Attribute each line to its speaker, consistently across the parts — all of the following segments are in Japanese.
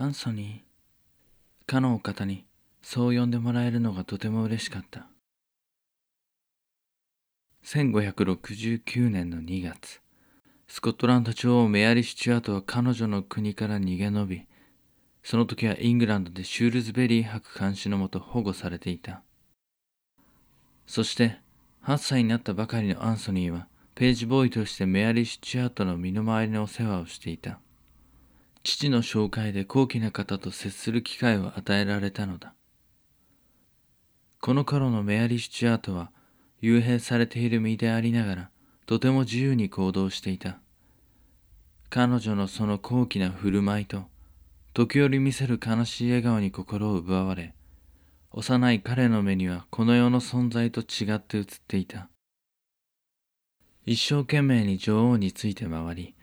Speaker 1: アンソニー。かのお方にそう呼んでもらえるのがとても嬉しかった。1569年の2月、スコットランド女王メアリー・シチュアートは彼女の国から逃げ延び、その時はイングランドでシュールズベリー博監視のもと保護されていた。そして8歳になったばかりのアンソニーはページボーイとしてメアリー・シチュアートの身の回りのお世話をしていた。父の紹介で高貴な方と接する機会を与えられたのだ。この頃のメアリー・シチュアートは幽閉されている身でありながらとても自由に行動していた。彼女のその高貴な振る舞いと時折見せる悲しい笑顔に心を奪われ幼い彼の目にはこの世の存在と違って映っていた一生懸命に女王について回り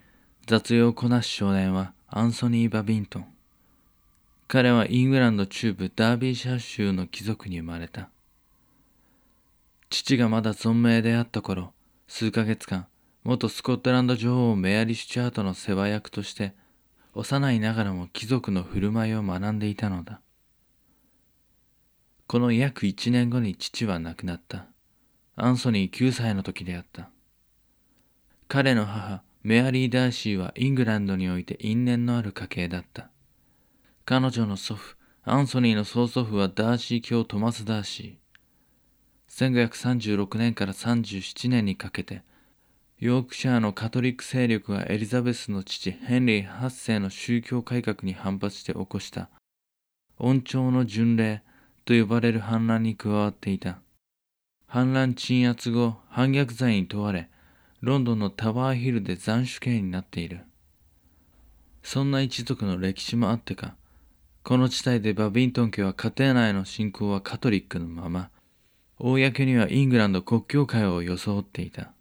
Speaker 1: 雑用をこなす少年はアンソニー・バビントン。彼はイングランド中部ダービーシャー州の貴族に生まれた。父がまだ存命であった頃数ヶ月間元スコットランド女王メアリー・シチャートの世話役として幼いながらも貴族の振る舞いを学んでいたのだ。この約1年後に父は亡くなった。アンソニー9歳の時であった。彼の母メアリー・ダーシーはイングランドにおいて因縁のある家系だった彼女の祖父アンソニーの曽祖父はダーシー卿トマス・ダーシー1536年から37年にかけてヨークシャーのカトリック勢力がエリザベスの父ヘンリー8世の宗教改革に反発して起こした恩寵の巡礼と呼ばれる反乱に加わっていた。反乱鎮圧後、反逆罪に問われ、ロンドンのタワーヒルで斬首刑になっている。そんな一族の歴史もあってか、この地帯でバビントン家は家庭内の信仰はカトリックのまま、公にはイングランド国教会を装っていた。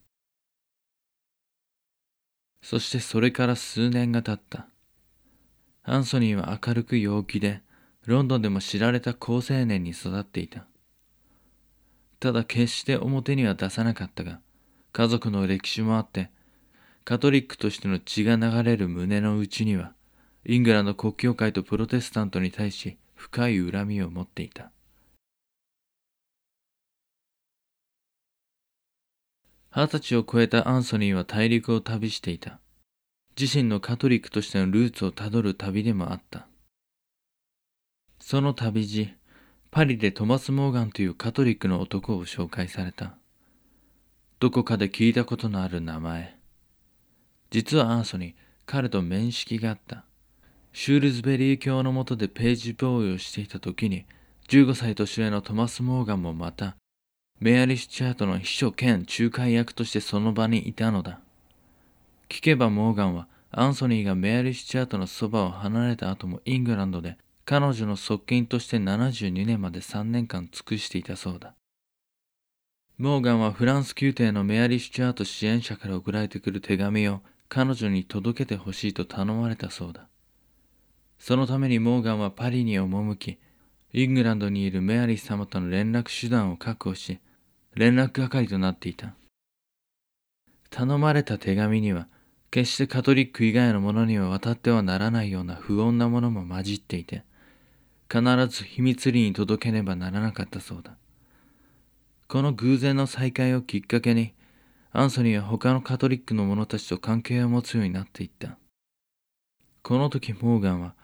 Speaker 1: そしてそれから数年が経った。アンソニーは明るく陽気で、ロンドンでも知られた好青年に育っていた。ただ決して表には出さなかったが、家族の歴史もあって、カトリックとしての血が流れる胸の内には、イングランド国教会とプロテスタントに対し深い恨みを持っていた。二十歳を超えたアンソニーは大陸を旅していた。自身のカトリックとしてのルーツをたどる旅でもあった。その旅路、パリでトマス・モーガンというカトリックの男を紹介された。どこかで聞いたことのある名前。実はアンソニー、彼と面識があった。シュールズベリー教の下でページボーイをしていた時に、15歳年上のトマス・モーガンもまたメアリース・チャートの秘書兼仲介役としてその場にいたのだ。聞けばモーガンはアンソニーがメアリース・チャートのそばを離れた後もイングランドで彼女の側近として72年まで3年間尽くしていたそうだ。モーガンはフランス宮廷のメアリー・スチュアート支援者から送られてくる手紙を彼女に届けてほしいと頼まれたそうだ。そのためにモーガンはパリに赴き、イングランドにいるメアリー様との連絡手段を確保し、連絡係となっていた。頼まれた手紙には、決してカトリック以外の者には渡ってはならないような不穏なものも混じっていて、必ず秘密裏に届けねばならなかったそうだ。この偶然の再会をきっかけに、アンソニーは他のカトリックの者たちと関係を持つようになっていった。この時モーガンは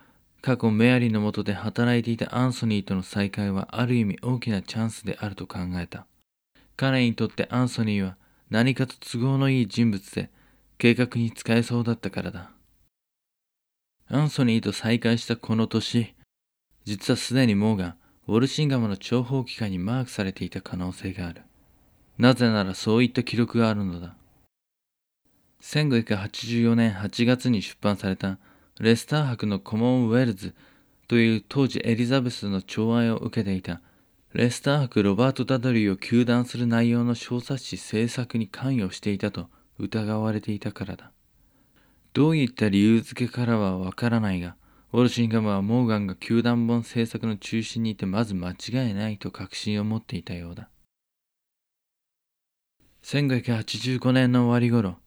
Speaker 1: 過去メアリーのもとで働いていたアンソニーとの再会はある意味大きなチャンスであると考えた。彼にとってアンソニーは何かと都合のいい人物で計画に使えそうだったからだ。アンソニーと再会したこの年、実はすでにモーガン、ウォルシンガムの諜報機関にマークされていた可能性がある。なぜならそういった記録があるのだ。1584年8月に出版されたレスター博のコモンウェルズという当時エリザベスの寵愛を受けていたレスター博ロバート・ダドリーを糾弾する内容の小冊子制作に関与していたと疑われていたからだ。どういった理由付けからはわからないが、ウォルシンガムはモーガンが球団本制作の中心にいてまず間違いないと確信を持っていたようだ。1585年の終わり頃、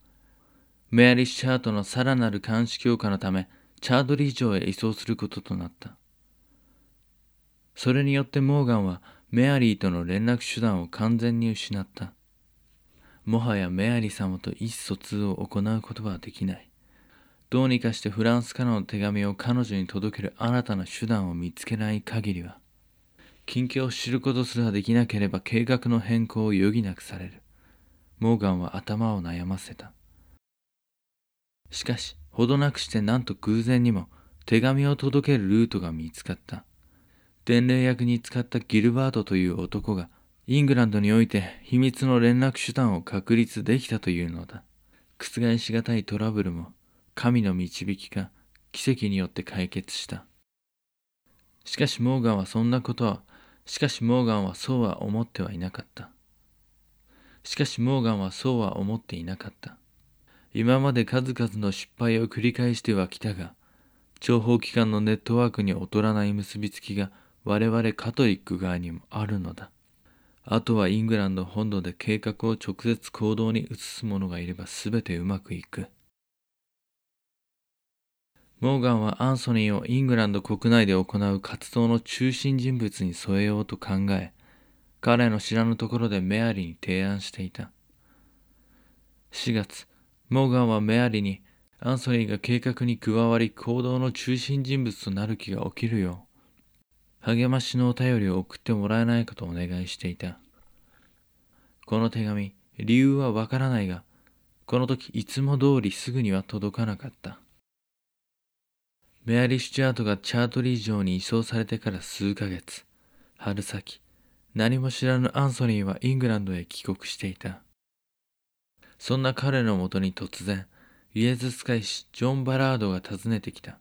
Speaker 1: メアリッシャートのさらなる監視強化のため、チャードリー城へ移送することとなった。それによってモーガンはメアリーとの連絡手段を完全に失った。もはやメアリー様と意思疎通を行うことはできない。どうにかしてフランスからの手紙を彼女に届ける新たな手段を見つけない限りは、近況を知ることすらできなければ計画の変更を余儀なくされる。モーガンは頭を悩ませた。しかし、ほどなくしてなんと偶然にも手紙を届けるルートが見つかった。伝令役に使ったギルバートという男がイングランドにおいて秘密の連絡手段を確立できたというのだ。覆しがたいトラブルも神の導きか奇跡によって解決した。しかしモーガンはそんなことは、しかしモーガンはそうは思ってはいなかった。しかしモーガンはそうは思っていなかった。今まで数々の失敗を繰り返してはきたが、諜報機関のネットワークに劣らない結びつきが我々カトリック側にもあるのだ。あとはイングランド本土で計画を直接行動に移す者がいれば全てうまくいく。モーガンはアンソニーをイングランド国内で行う活動の中心人物に添えようと考え、彼の知らぬところでメアリーに提案していた。4月、モーガンはメアリーにアンソニーが計画に加わり行動の中心人物となる気が起きるよう、励ましのお便りを送ってもらえないかとお願いしていた。この手紙、理由はわからないが、この時いつも通りすぐには届かなかった。メアリー・シュチャートがチャートリー城に移送されてから数ヶ月、春先、何も知らぬアンソニーはイングランドへ帰国していた。そんな彼のもとに突然、イエズス会士ジョン・バラードが訪ねてきた。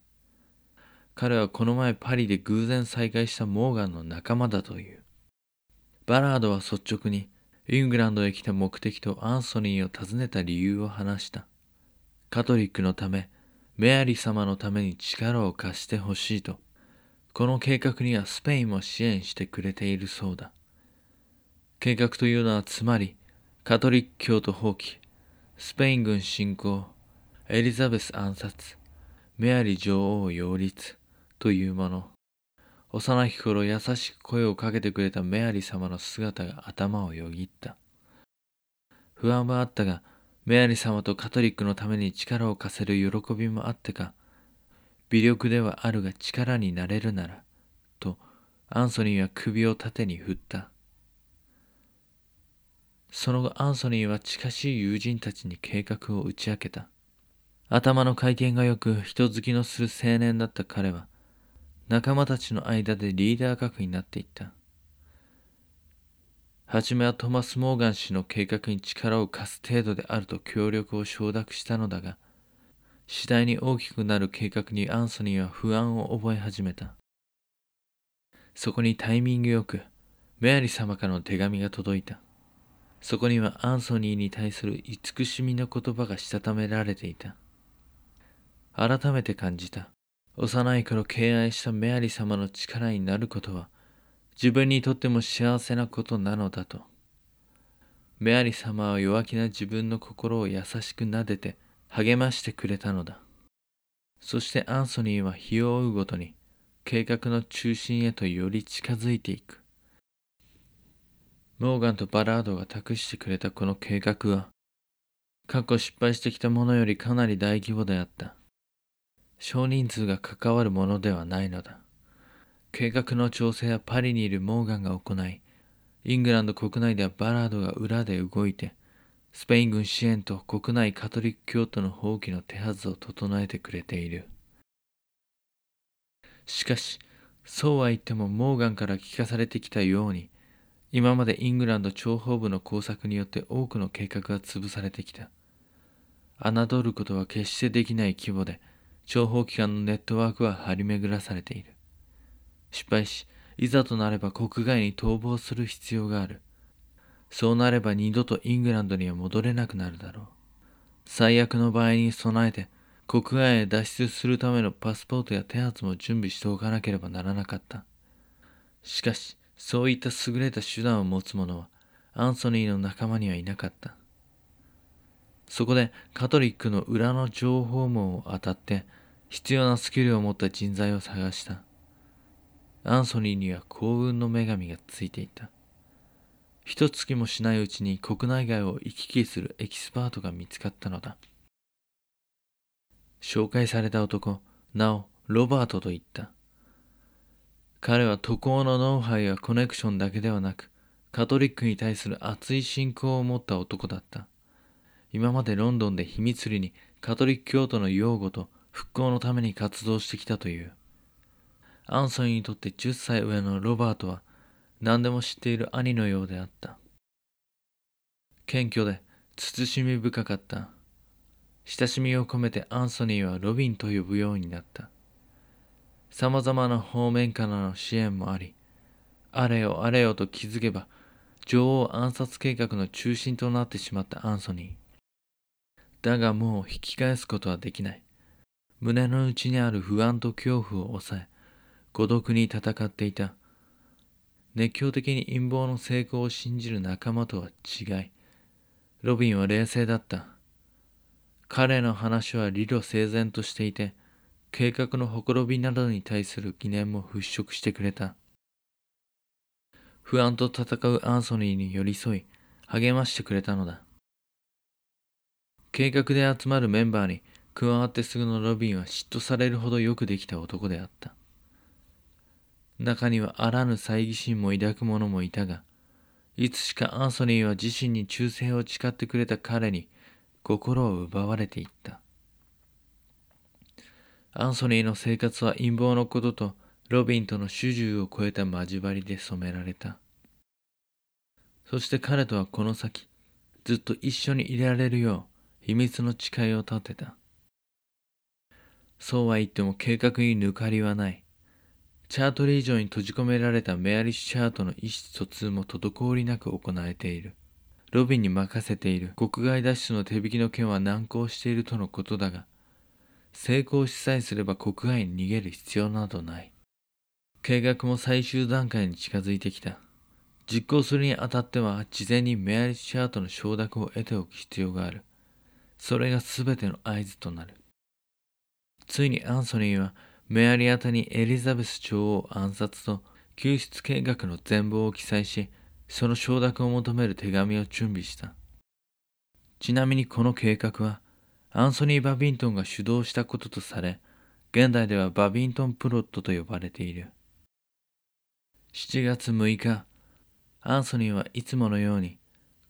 Speaker 1: 彼はこの前パリで偶然再会したモーガンの仲間だという。バラードは率直にイングランドへ来た目的とアンソニーを訪ねた理由を話した。カトリックのため、メアリー様のために力を貸してほしいと、この計画にはスペインも支援してくれているそうだ。計画というのはつまり、カトリック教徒放棄、スペイン軍侵攻、エリザベス暗殺、メアリ女王擁立というもの。幼き頃優しく声をかけてくれたメアリ様の姿が頭をよぎった。不安はあったが、メアリ様とカトリックのために力を貸せる喜びもあってか、微力ではあるが力になれるなら、とアンソニーは首を縦に振った。その後アンソニーは近しい友人たちに計画を打ち明けた。頭の回転がよく人好きのする青年だった彼は、仲間たちの間でリーダー格になっていった。初めはトマス・モーガン氏の計画に力を貸す程度であると協力を承諾したのだが、次第に大きくなる計画にアンソニーは不安を覚え始めた。そこにタイミングよく、メアリ様からの手紙が届いた。そこにはアンソニーに対する慈しみの言葉がしたためられていた。改めて感じた。幼い頃敬愛したメアリ様の力になることは、自分にとっても幸せなことなのだと。メアリ様は弱気な自分の心を優しく撫でて励ましてくれたのだ。そしてアンソニーは日を追うごとに計画の中心へとより近づいていく。モーガンとバラードが託してくれたこの計画は、過去失敗してきたものよりかなり大規模であった。少人数が関わるものではないのだ。計画の調整はパリにいるモーガンが行い、イングランド国内ではバラードが裏で動いて、スペイン軍支援と国内カトリック教徒の放棄の手はずを整えてくれている。しかし、そうは言ってもモーガンから聞かされてきたように、今までイングランド諜報部の工作によって多くの計画が潰されてきた。侮ることは決してできない規模で、諜報機関のネットワークは張り巡らされている。失敗し、いざとなれば国外に逃亡する必要がある。そうなれば二度とイングランドには戻れなくなるだろう。最悪の場合に備えて、国外へ脱出するためのパスポートや手はずも準備しておかなければならなかった。しかし、そういった優れた手段を持つ者は、アンソニーの仲間にはいなかった。そこでカトリックの裏の情報網を当たって、必要なスキルを持った人材を探した。アンソニーには幸運の女神がついていた。一月もしないうちに国内外を行き来するエキスパートが見つかったのだ。紹介された男、名を、ロバートと言った。彼は渡航のノウハウやコネクションだけではなく、カトリックに対する熱い信仰を持った男だった。今までロンドンで秘密裏にカトリック教徒の擁護と復興のために活動してきたという。アンソニーにとって10歳上のロバートは何でも知っている兄のようであった。謙虚で慎み深かった。親しみを込めてアンソニーはロビンと呼ぶようになった。様々な方面からの支援もあり、あれよあれよと気づけば、女王暗殺計画の中心となってしまったアンソニー。だがもう引き返すことはできない。胸の内にある不安と恐怖を抑え、孤独に戦っていた。熱狂的に陰謀の成功を信じる仲間とは違い、ロビンは冷静だった。彼の話は理路整然としていて、計画のほころびなどに対する疑念も払拭してくれた。不安と戦うアンソニーに寄り添い、励ましてくれたのだ。計画で集まるメンバーに加わってすぐのロビンは嫉妬されるほどよくできた男であった。中にはあらぬ猜疑心も抱く者もいたが、いつしかアンソニーは自身に忠誠を誓ってくれた彼に心を奪われていった。アンソニーの生活は陰謀のこととロビンとの主従を超えた交わりで染められた。そして彼とはこの先、ずっと一緒にいられるよう秘密の誓いを立てた。そうは言っても計画に抜かりはない。チャートリー上に閉じ込められたメアリッシュチャートの意思疎通も滞りなく行われている。ロビンに任せている国外脱出の手引きの件は難航しているとのことだが、成功しさえすれば国外に逃げる必要などない。計画も最終段階に近づいてきた。実行するにあたっては事前にメアリッシュチャートの承諾を得ておく必要がある。それが全ての合図となる。ついにアンソニーはメアリアタにエリザベス女王暗殺と救出計画の全貌を記載し、その承諾を求める手紙を準備した。ちなみにこの計画は、アンソニー・バビントンが主導したこととされ、現代ではバビントンプロットと呼ばれている。7月6日、アンソニーはいつものように、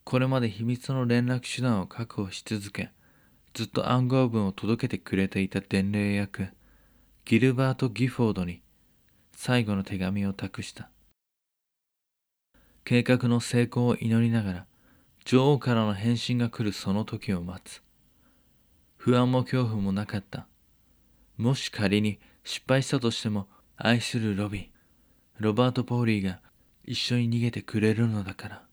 Speaker 1: これまで秘密の連絡手段を確保し続け、ずっと暗号文を届けてくれていた伝令役、ギルバート・ギフォードに最後の手紙を託した。計画の成功を祈りながら女王からの返信が来るその時を待つ。不安も恐怖もなかった。もし仮に失敗したとしても愛するロビン、ロバート・ポーリーが一緒に逃げてくれるのだから。